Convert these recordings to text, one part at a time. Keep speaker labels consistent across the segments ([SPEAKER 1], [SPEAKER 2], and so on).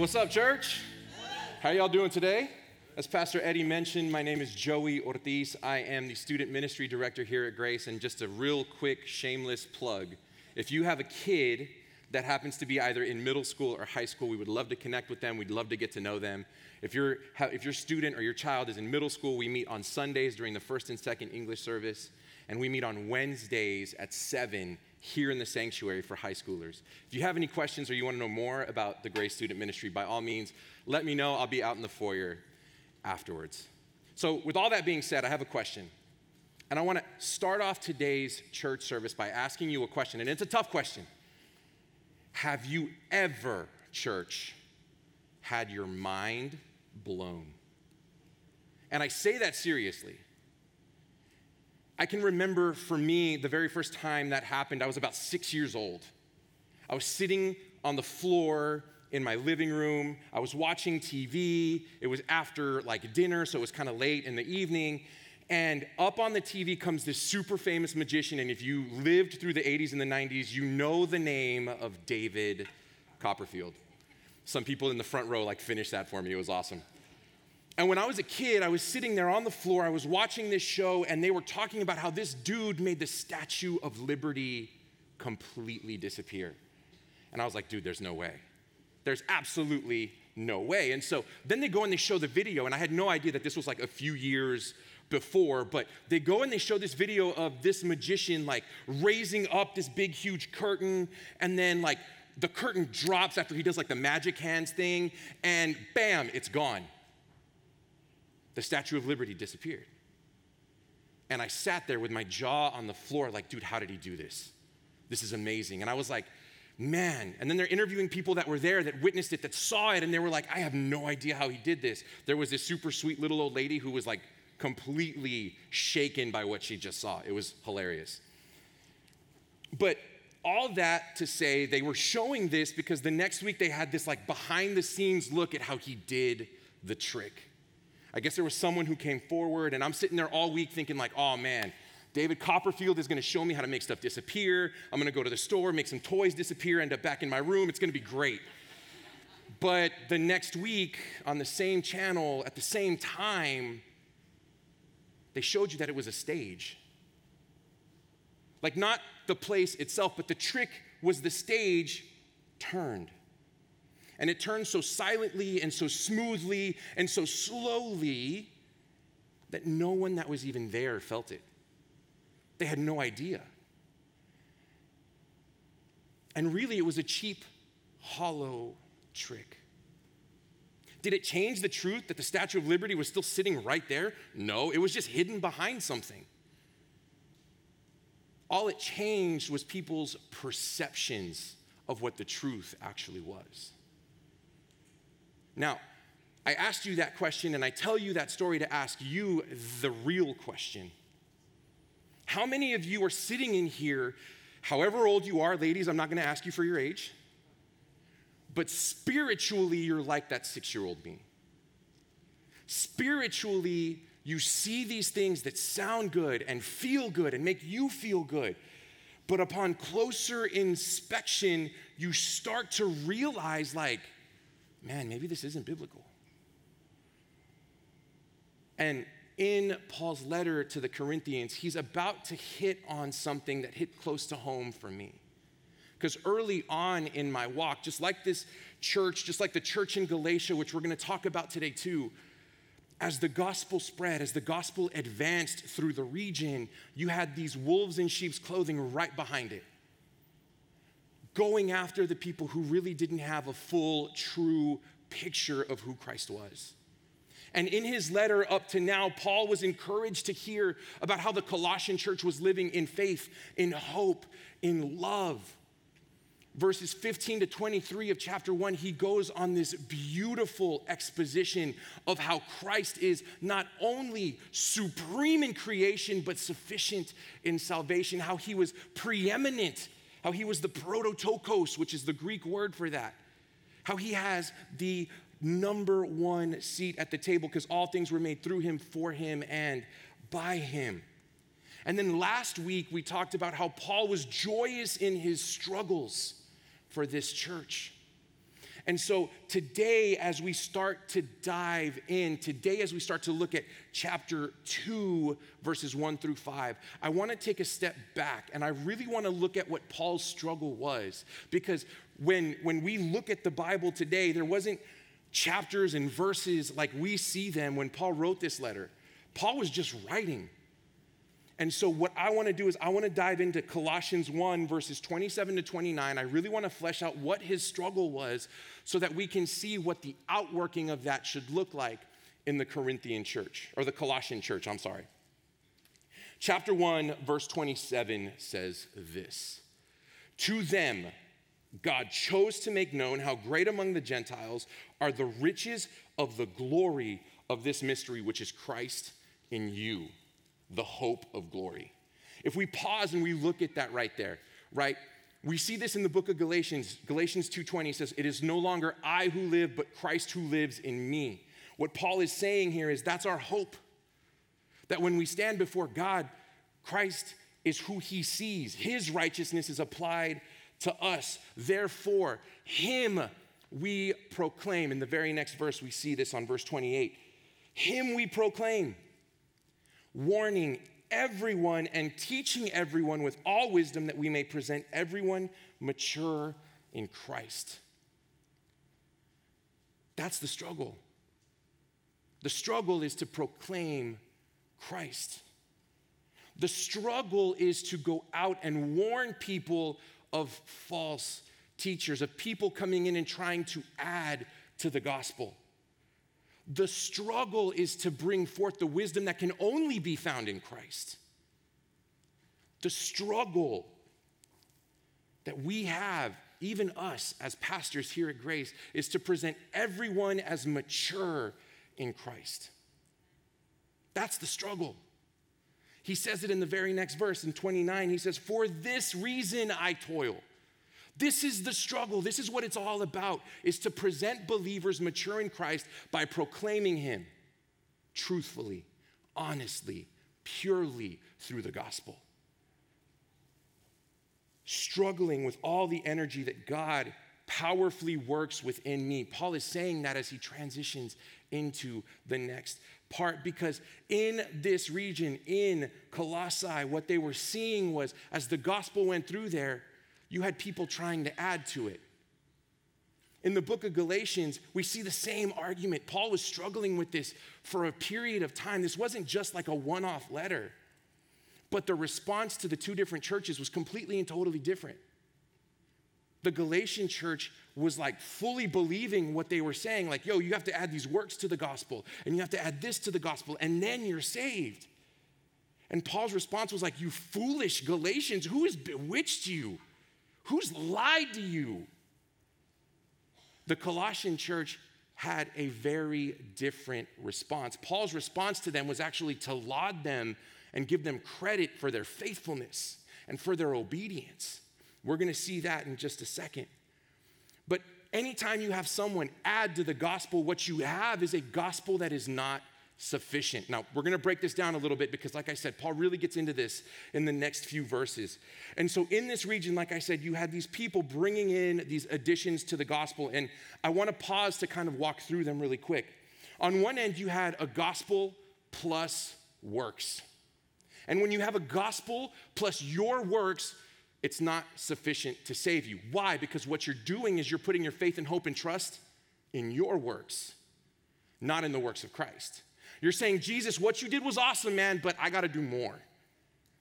[SPEAKER 1] What's up, church? How y'all doing today? As Pastor Eddie mentioned, my name is Joey Ortiz. I am the student ministry director here at Grace. And just a real quick, shameless plug if you have a kid that happens to be either in middle school or high school, we would love to connect with them. We'd love to get to know them. If, you if your student or your child is in middle school, we meet on Sundays during the first and second English service, and we meet on Wednesdays at 7 here in the sanctuary for high schoolers. If you have any questions or you want to know more about the Grace Student Ministry, by all means, let me know. I'll be out in the foyer afterwards. So, with all that being said, I have a question. And I want to start off today's church service by asking you a question, and it's a tough question. Have you ever, church, had your mind blown? And I say that seriously. I can remember for me, the very first time that happened, I was about six years old. I was sitting on the floor in my living room. I was watching TV. It was after like dinner, so it was kind of late in the evening. And up on the TV comes this super famous magician. And if you lived through the 80s and the 90s, you know the name of David Copperfield. Some people in the front row like finished that for me. It was awesome. And when I was a kid, I was sitting there on the floor, I was watching this show, and they were talking about how this dude made the Statue of Liberty completely disappear. And I was like, dude, there's no way. There's absolutely no way. And so then they go and they show the video, and I had no idea that this was like a few years before, but they go and they show this video of this magician like raising up this big, huge curtain, and then like the curtain drops after he does like the magic hands thing, and bam, it's gone the Statue of Liberty disappeared. And I sat there with my jaw on the floor, like, dude, how did he do this? This is amazing. And I was like, man. And then they're interviewing people that were there, that witnessed it, that saw it, and they were like, I have no idea how he did this. There was this super sweet little old lady who was like completely shaken by what she just saw. It was hilarious. But all that to say, they were showing this because the next week they had this like behind the scenes look at how he did the trick. I guess there was someone who came forward, and I'm sitting there all week thinking, like, oh man, David Copperfield is gonna show me how to make stuff disappear. I'm gonna go to the store, make some toys disappear, end up back in my room. It's gonna be great. But the next week, on the same channel, at the same time, they showed you that it was a stage. Like, not the place itself, but the trick was the stage turned. And it turned so silently and so smoothly and so slowly that no one that was even there felt it. They had no idea. And really, it was a cheap, hollow trick. Did it change the truth that the Statue of Liberty was still sitting right there? No, it was just hidden behind something. All it changed was people's perceptions of what the truth actually was. Now, I asked you that question and I tell you that story to ask you the real question. How many of you are sitting in here, however old you are, ladies, I'm not gonna ask you for your age, but spiritually, you're like that six year old me. Spiritually, you see these things that sound good and feel good and make you feel good. But upon closer inspection, you start to realize, like, man, maybe this isn't biblical. And in Paul's letter to the Corinthians, he's about to hit on something that hit close to home for me. Because early on in my walk, just like this church, just like the church in Galatia, which we're going to talk about today too, as the gospel spread, as the gospel advanced through the region, you had these wolves in sheep's clothing right behind it going after the people who really didn't have a full, true picture of who Christ was. And in his letter up to now, Paul was encouraged to hear about how the Colossian church was living in faith, in hope, in love. Verses 15 to 23 of chapter 1, he goes on this beautiful exposition of how Christ is not only supreme in creation, but sufficient in salvation, how he was preeminent how he was the prototokos, which is the Greek word for that, how he has the number one seat at the table because all things were made through him, for him, and by him. And then last week, we talked about how Paul was joyous in his struggles for this church. And so today, as we start to dive in, today, as we start to look at chapter two, verses one through five, I want to take a step back and I really want to look at what Paul's struggle was. Because when, when we look at the Bible today, there wasn't chapters and verses like we see them when Paul wrote this letter. Paul was just writing. And so, what I want to do is, I want to dive into Colossians 1, verses 27 to 29. I really want to flesh out what his struggle was so that we can see what the outworking of that should look like in the Corinthian church, or the Colossian church, I'm sorry. Chapter 1, verse 27 says this To them, God chose to make known how great among the Gentiles are the riches of the glory of this mystery, which is Christ in you the hope of glory. If we pause and we look at that right there, right? We see this in the book of Galatians. Galatians 2:20 says, "It is no longer I who live, but Christ who lives in me." What Paul is saying here is that's our hope. That when we stand before God, Christ is who he sees. His righteousness is applied to us. Therefore, him we proclaim. In the very next verse, we see this on verse 28. Him we proclaim warning everyone and teaching everyone with all wisdom that we may present everyone mature in Christ. That's the struggle. The struggle is to proclaim Christ. The struggle is to go out and warn people of false teachers, of people coming in and trying to add to the gospel. The struggle is to bring forth the wisdom that can only be found in Christ. The struggle that we have, even us as pastors here at Grace, is to present everyone as mature in Christ. That's the struggle. He says it in the very next verse in 29. He says, For this reason I toil. This is the struggle. This is what it's all about is to present believers mature in Christ by proclaiming him truthfully, honestly, purely through the gospel. Struggling with all the energy that God powerfully works within me. Paul is saying that as he transitions into the next part because in this region, in Colossae, what they were seeing was as the gospel went through there, you had people trying to add to it. In the book of Galatians, we see the same argument. Paul was struggling with this for a period of time. This wasn't just like a one off letter, but the response to the two different churches was completely and totally different. The Galatian church was like fully believing what they were saying, like, yo, you have to add these works to the gospel, and you have to add this to the gospel, and then you're saved. And Paul's response was like, you foolish Galatians, who has bewitched you? Who's lied to you? The Colossian church had a very different response. Paul's response to them was actually to laud them and give them credit for their faithfulness and for their obedience. We're going to see that in just a second. But anytime you have someone add to the gospel, what you have is a gospel that is not sufficient. Now, we're going to break this down a little bit because, like I said, Paul really gets into this in the next few verses. And so, in this region, like I said, you had these people bringing in these additions to the gospel. And I want to pause to kind of walk through them really quick. On one end, you had a gospel plus works. And when you have a gospel plus your works, it's not sufficient to save you. Why? Because what you're doing is you're putting your faith and hope and trust in your works, not in the works of Christ. You're saying, Jesus, what you did was awesome, man, but I got to do more.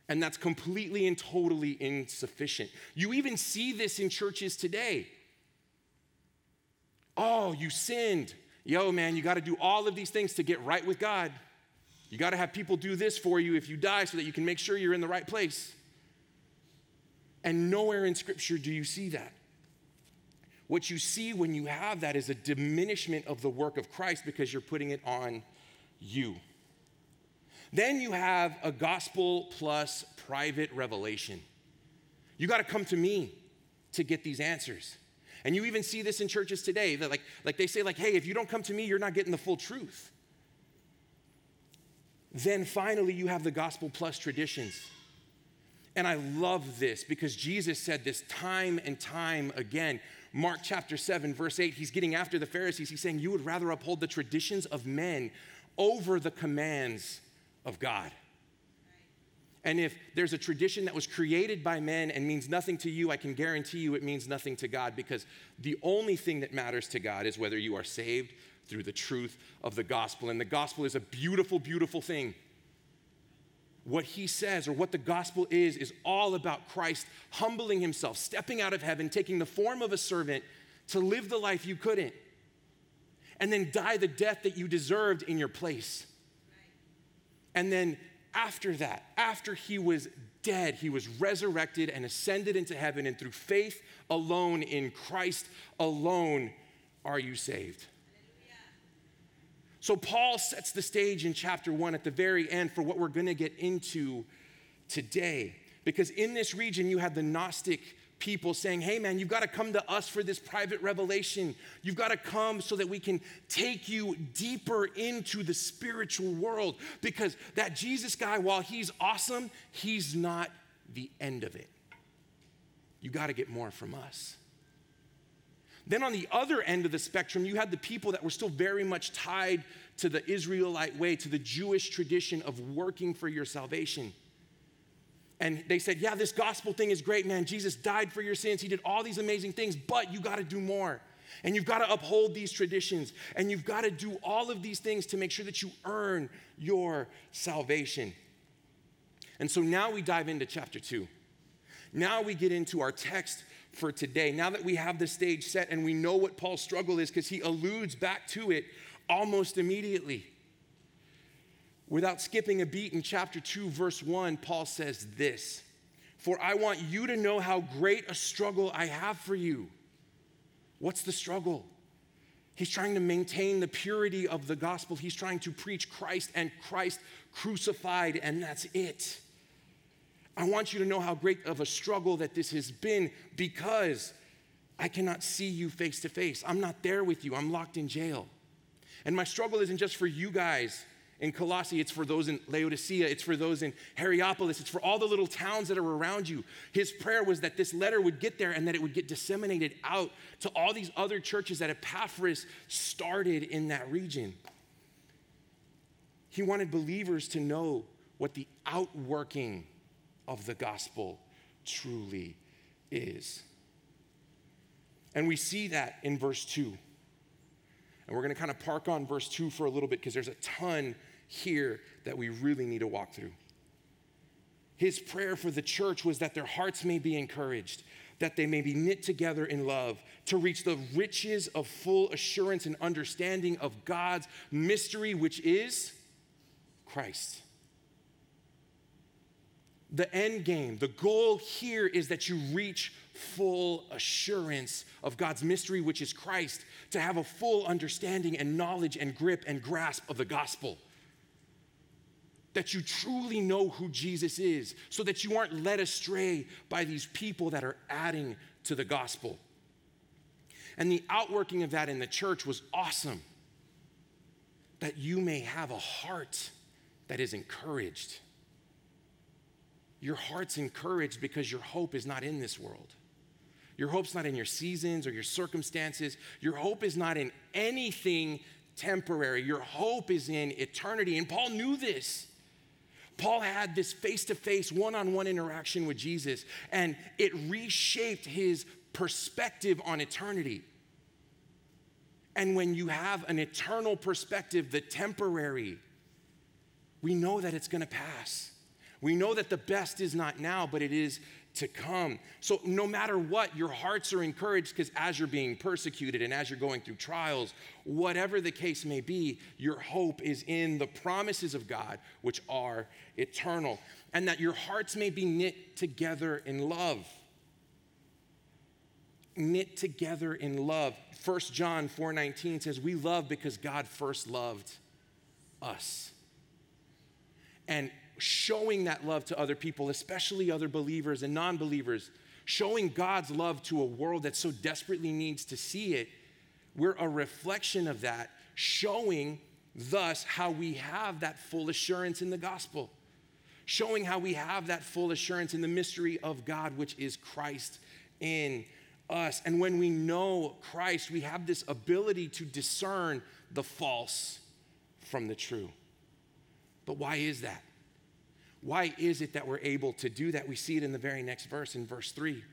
[SPEAKER 1] And that's completely and totally insufficient. You even see this in churches today. Oh, you sinned. Yo, man, you got to do all of these things to get right with God. You got to have people do this for you if you die so that you can make sure you're in the right place. And nowhere in Scripture do you see that. What you see when you have that is a diminishment of the work of Christ because you're putting it on you. Then you have a gospel plus private revelation. You got to come to me to get these answers. And you even see this in churches today that like, like they say like, hey, if you don't come to me, you're not getting the full truth. Then finally you have the gospel plus traditions. And I love this because Jesus said this time and time again. Mark chapter 7, verse 8, he's getting after the Pharisees. He's saying, You would rather uphold the traditions of men over the commands of God. And if there's a tradition that was created by men and means nothing to you, I can guarantee you it means nothing to God because the only thing that matters to God is whether you are saved through the truth of the gospel. And the gospel is a beautiful, beautiful thing. What he says or what the gospel is, is all about Christ humbling himself, stepping out of heaven, taking the form of a servant to live the life you couldn't, and then die the death that you deserved in your place. And then after that, after he was dead, he was resurrected and ascended into heaven, and through faith alone in Christ alone are you saved. So, Paul sets the stage in chapter one at the very end for what we're going to get into today. Because in this region, you had the Gnostic people saying, hey man, you've got to come to us for this private revelation. You've got to come so that we can take you deeper into the spiritual world. Because that Jesus guy, while he's awesome, he's not the end of it. You got to get more from us. Then on the other end of the spectrum, you had the people that were still very much tied to the Israelite way, to the Jewish tradition of working for your salvation. And they said, Yeah, this gospel thing is great, man. Jesus died for your sins. He did all these amazing things, but you got to do more. And you've got to uphold these traditions. And you've got to do all of these things to make sure that you earn your salvation. And so now we dive into chapter two. Now we get into our text for today. Now that we have the stage set and we know what Paul's struggle is, because he alludes back to it almost immediately. Without skipping a beat in chapter 2, verse 1, Paul says this For I want you to know how great a struggle I have for you. What's the struggle? He's trying to maintain the purity of the gospel. He's trying to preach Christ and Christ crucified, and that's it. I want you to know how great of a struggle that this has been because I cannot see you face to face. I'm not there with you, I'm locked in jail. And my struggle isn't just for you guys in Colossae, it's for those in Laodicea, it's for those in Hierapolis, it's for all the little towns that are around you. His prayer was that this letter would get there and that it would get disseminated out to all these other churches that Epaphras started in that region. He wanted believers to know what the outworking of the gospel truly is. And we see that in verse 2. And we're going to kind of park on verse 2 for a little bit because there's a ton here that we really need to walk through. His prayer for the church was that their hearts may be encouraged, that they may be knit together in love, to reach the riches of full assurance and understanding of God's mystery, which is Christ. The end game, the goal here is that you reach full assurance of God's mystery, which is Christ, to have a full understanding and knowledge and grip and grasp of the gospel that you truly know who Jesus is, so that you aren't led astray by these people that are adding to the gospel. And the outworking of that in the church was awesome. That you may have a heart that is encouraged. Your heart's encouraged because your hope is not in this world. Your hope's not in your seasons or your circumstances. Your hope is not in anything temporary. Your hope is in eternity. And Paul knew this. Paul had this face to face, one on one interaction with Jesus, and it reshaped his perspective on eternity. And when you have an eternal perspective, the temporary, we know that it's gonna pass. We know that the best is not now, but it is to come. So, no matter what, your hearts are encouraged because as you're being persecuted and as you're going through trials, whatever the case may be, your hope is in the promises of God, which are eternal, and that your hearts may be knit together in love. Knit together in love. 1 John 4:19 says, "We love because God first loved us." And showing that love to other people, especially other believers and non believers, showing God's love to a world that so desperately needs to see it, we're a reflection of that, showing thus how we have that full assurance in the gospel. showing how we have that full assurance in the mystery of God, which is Christ in us. And when we know Christ, we have this ability to discern the false from the true. But why is that? Why is it that we're able to do that? We see it in the very next verse, in verse 3.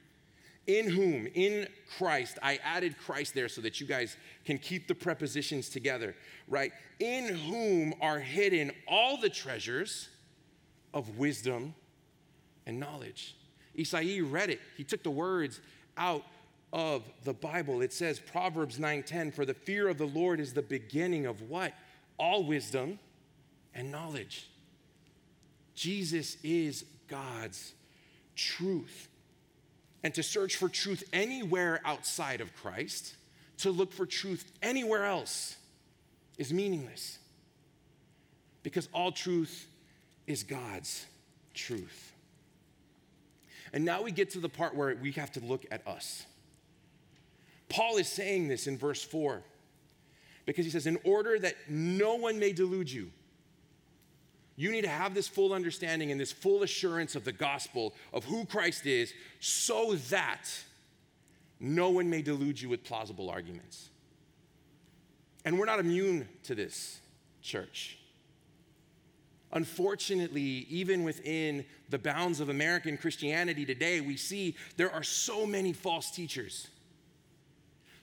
[SPEAKER 1] In whom, in Christ, I added Christ there so that you guys can keep the prepositions together, right? In whom are hidden all the treasures of wisdom and knowledge. Isai read it. He took the words out of the Bible. It says Proverbs 9:10, "For the fear of the Lord is the beginning of what? All wisdom and knowledge." Jesus is God's truth. And to search for truth anywhere outside of Christ, to look for truth anywhere else, is meaningless. Because all truth is God's truth. And now we get to the part where we have to look at us. Paul is saying this in verse 4 because he says, In order that no one may delude you, you need to have this full understanding and this full assurance of the gospel of who Christ is so that no one may delude you with plausible arguments. And we're not immune to this, church. Unfortunately, even within the bounds of American Christianity today, we see there are so many false teachers.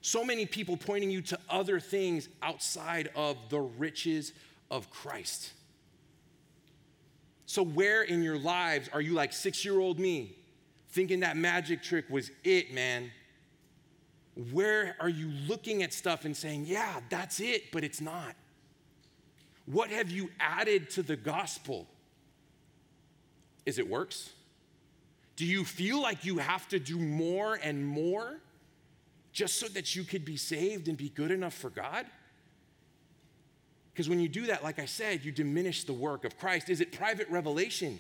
[SPEAKER 1] So many people pointing you to other things outside of the riches of Christ. So, where in your lives are you like six year old me, thinking that magic trick was it, man? Where are you looking at stuff and saying, yeah, that's it, but it's not? What have you added to the gospel? Is it works? Do you feel like you have to do more and more just so that you could be saved and be good enough for God? Because when you do that, like I said, you diminish the work of Christ. Is it private revelation?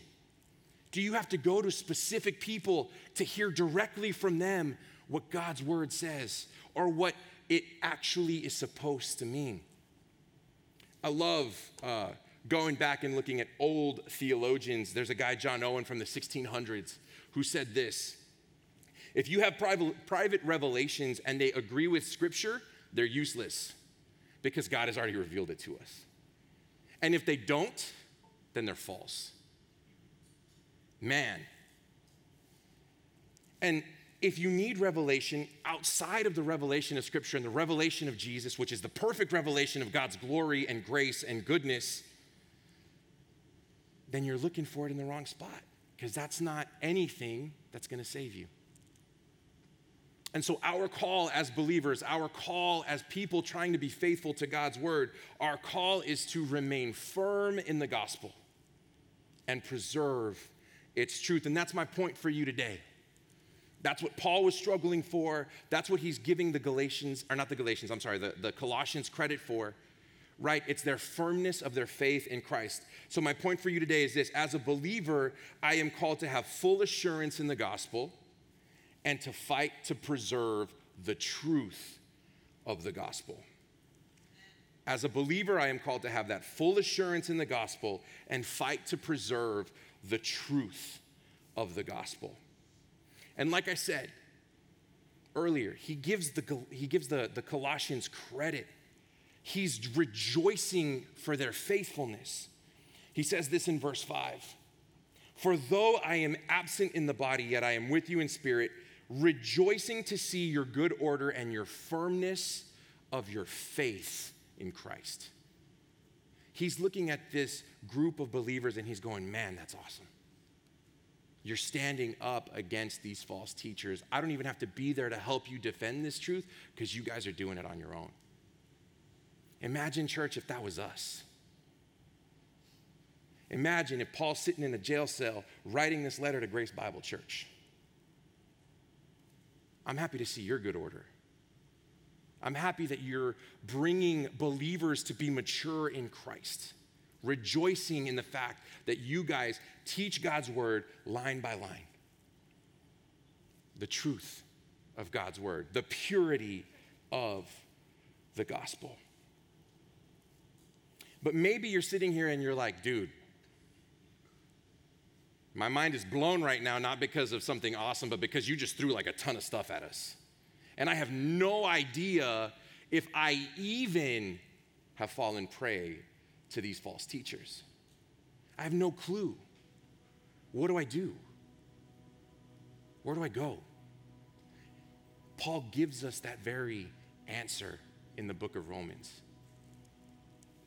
[SPEAKER 1] Do you have to go to specific people to hear directly from them what God's word says or what it actually is supposed to mean? I love uh, going back and looking at old theologians. There's a guy, John Owen, from the 1600s, who said this If you have private, private revelations and they agree with Scripture, they're useless because God has already revealed it to us. And if they don't, then they're false. Man. And if you need revelation outside of the revelation of Scripture and the revelation of Jesus, which is the perfect revelation of God's glory and grace and goodness, then you're looking for it in the wrong spot because that's not anything that's going to save you. And so, our call as believers, our call as people trying to be faithful to God's word, our call is to remain firm in the gospel and preserve its truth. And that's my point for you today. That's what Paul was struggling for. That's what he's giving the Galatians, or not the Galatians, I'm sorry, the, the Colossians credit for, right? It's their firmness of their faith in Christ. So, my point for you today is this as a believer, I am called to have full assurance in the gospel and to fight to preserve the truth of the gospel. As a believer, I am called to have that full assurance in the gospel and fight to preserve the truth of the gospel. And like I said earlier, he gives the, he gives the, the Colossians credit. He's rejoicing for their faithfulness. He says this in verse 5 For though I am absent in the body, yet I am with you in spirit rejoicing to see your good order and your firmness of your faith in Christ. He's looking at this group of believers and he's going, Man, that's awesome. You're standing up against these false teachers. I don't even have to be there to help you defend this truth because you guys are doing it on your own. Imagine, church, if that was us. Imagine if Paul's sitting in a jail cell writing this letter to Grace Bible Church. I'm happy to see your good order. I'm happy that you're bringing believers to be mature in Christ, rejoicing in the fact that you guys teach God's word line by line. The truth of God's word, the purity of the gospel. But maybe you're sitting here and you're like, dude, My mind is blown right now, not because of something awesome, but because you just threw like a ton of stuff at us. And I have no idea if I even have fallen prey to these false teachers. I have no clue. What do I do? Where do I go? Paul gives us that very answer in the book of Romans.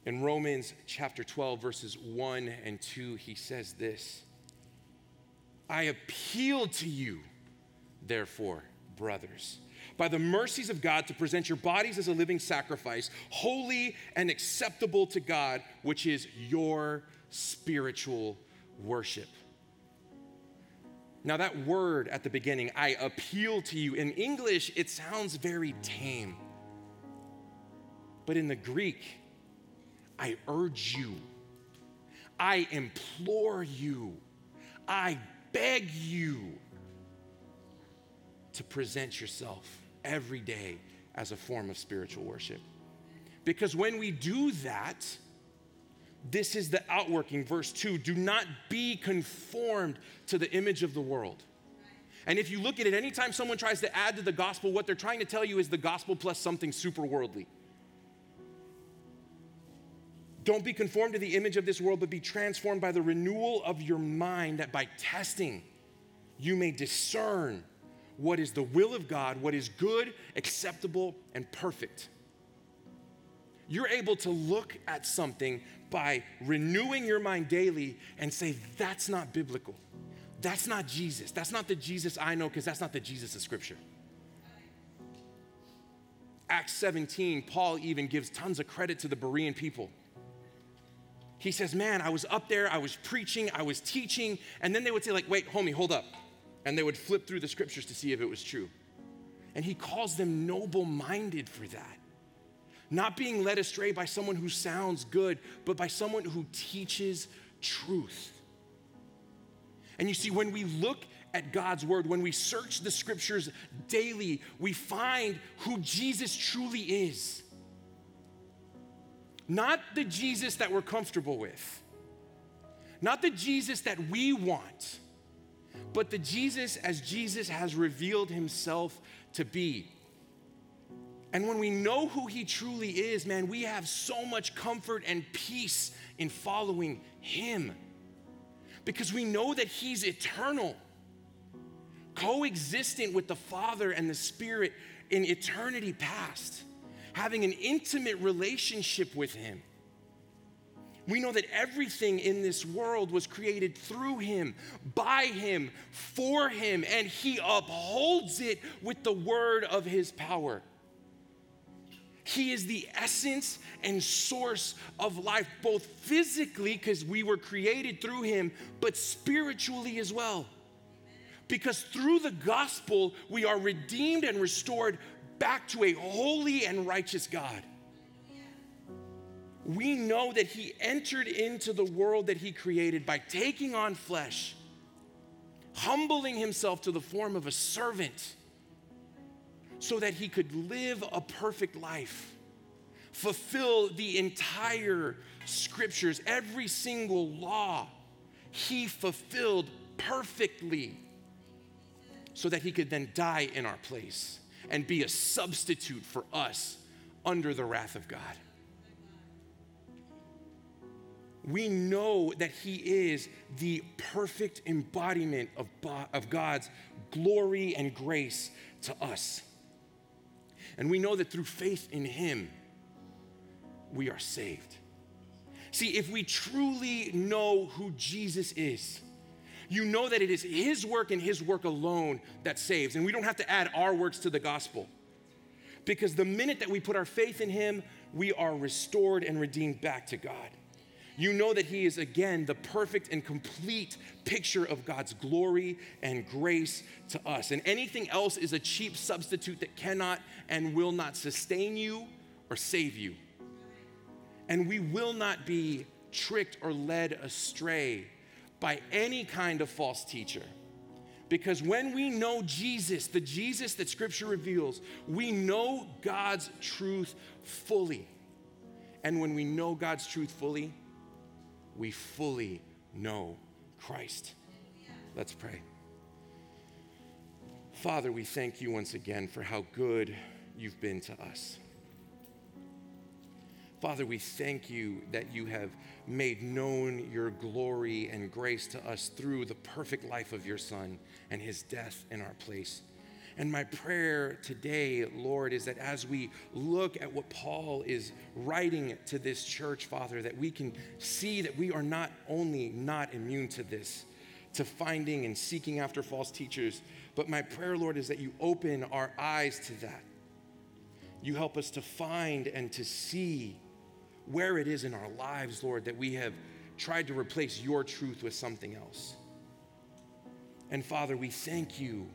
[SPEAKER 1] In Romans chapter 12, verses 1 and 2, he says this I appeal to you, therefore, brothers, by the mercies of God, to present your bodies as a living sacrifice, holy and acceptable to God, which is your spiritual worship. Now, that word at the beginning, I appeal to you, in English, it sounds very tame. But in the Greek, I urge you, I implore you, I beg you to present yourself every day as a form of spiritual worship. Because when we do that, this is the outworking, verse 2 do not be conformed to the image of the world. And if you look at it, anytime someone tries to add to the gospel, what they're trying to tell you is the gospel plus something super worldly. Don't be conformed to the image of this world, but be transformed by the renewal of your mind, that by testing you may discern what is the will of God, what is good, acceptable, and perfect. You're able to look at something by renewing your mind daily and say, that's not biblical. That's not Jesus. That's not the Jesus I know, because that's not the Jesus of Scripture. Acts 17, Paul even gives tons of credit to the Berean people he says, Man, I was up there, I was preaching, I was teaching, and then they would say, like, wait, homie, hold up. And they would flip through the scriptures to see if it was true. And he calls them noble minded for that. Not being led astray by someone who sounds good, but by someone who teaches truth. And you see, when we look at God's word, when we search the scriptures daily, we find who Jesus truly is. Not the Jesus that we're comfortable with, not the Jesus that we want, but the Jesus as Jesus has revealed himself to be. And when we know who he truly is, man, we have so much comfort and peace in following him. Because we know that he's eternal, coexistent with the Father and the Spirit in eternity past having an intimate relationship with Him. We know that everything in this world was created through Him, by Him, for Him, and He upholds it with the word of His power. He is the essence and source of life, both physically, because we were created through Him, but spiritually as well. Because through the gospel, we are redeemed and restored back to a holy and righteous God. We know that He entered into the world that He created by taking on flesh, humbling Himself to the form of a servant so that He could live a perfect life, fulfill the entire scriptures, every single law. He fulfilled perfectly so that He could then die in our place and be a substitute for us under the wrath of God. We know that He is the perfect embodiment of, of God's glory and grace to us. And we know that through faith in Him, we are saved. See, if we truly know who Jesus is, you know that it is His work and His work alone that saves. And we don't have to add our works to the gospel. Because the minute that we put our faith in Him, we are restored and redeemed back to God. You know that He is again the perfect and complete picture of God's glory and grace to us. And anything else is a cheap substitute that cannot and will not sustain you or save you. And we will not be tricked or led astray by any kind of false teacher. Because when we know Jesus, the Jesus that Scripture reveals, we know God's truth fully. And when we know God's truth fully, we fully know Christ. Let's pray. Father, we thank you once again for how good you've been to us. Father, we thank you that you have made known your glory and grace to us through the perfect life of your Son and his death in our place. And my prayer today, Lord, is that as we look at what Paul is writing to this church, Father, that we can see that we are not only not immune to this, to finding and seeking after false teachers, but my prayer, Lord, is that you open our eyes to that. You help us to find and to see where it is in our lives, Lord, that we have tried to replace your truth with something else. And Father, we thank you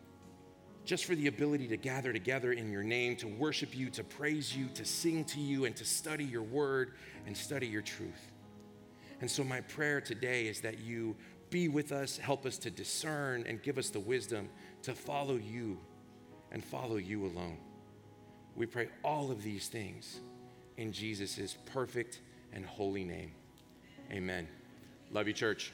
[SPEAKER 1] just for the ability to gather together in your name, to worship you, to praise you, to sing to you, and to study your word and study your truth. And so, my prayer today is that you be with us, help us to discern, and give us the wisdom to follow you and follow you alone. We pray all of these things in Jesus' perfect and holy name. Amen. Love you, church.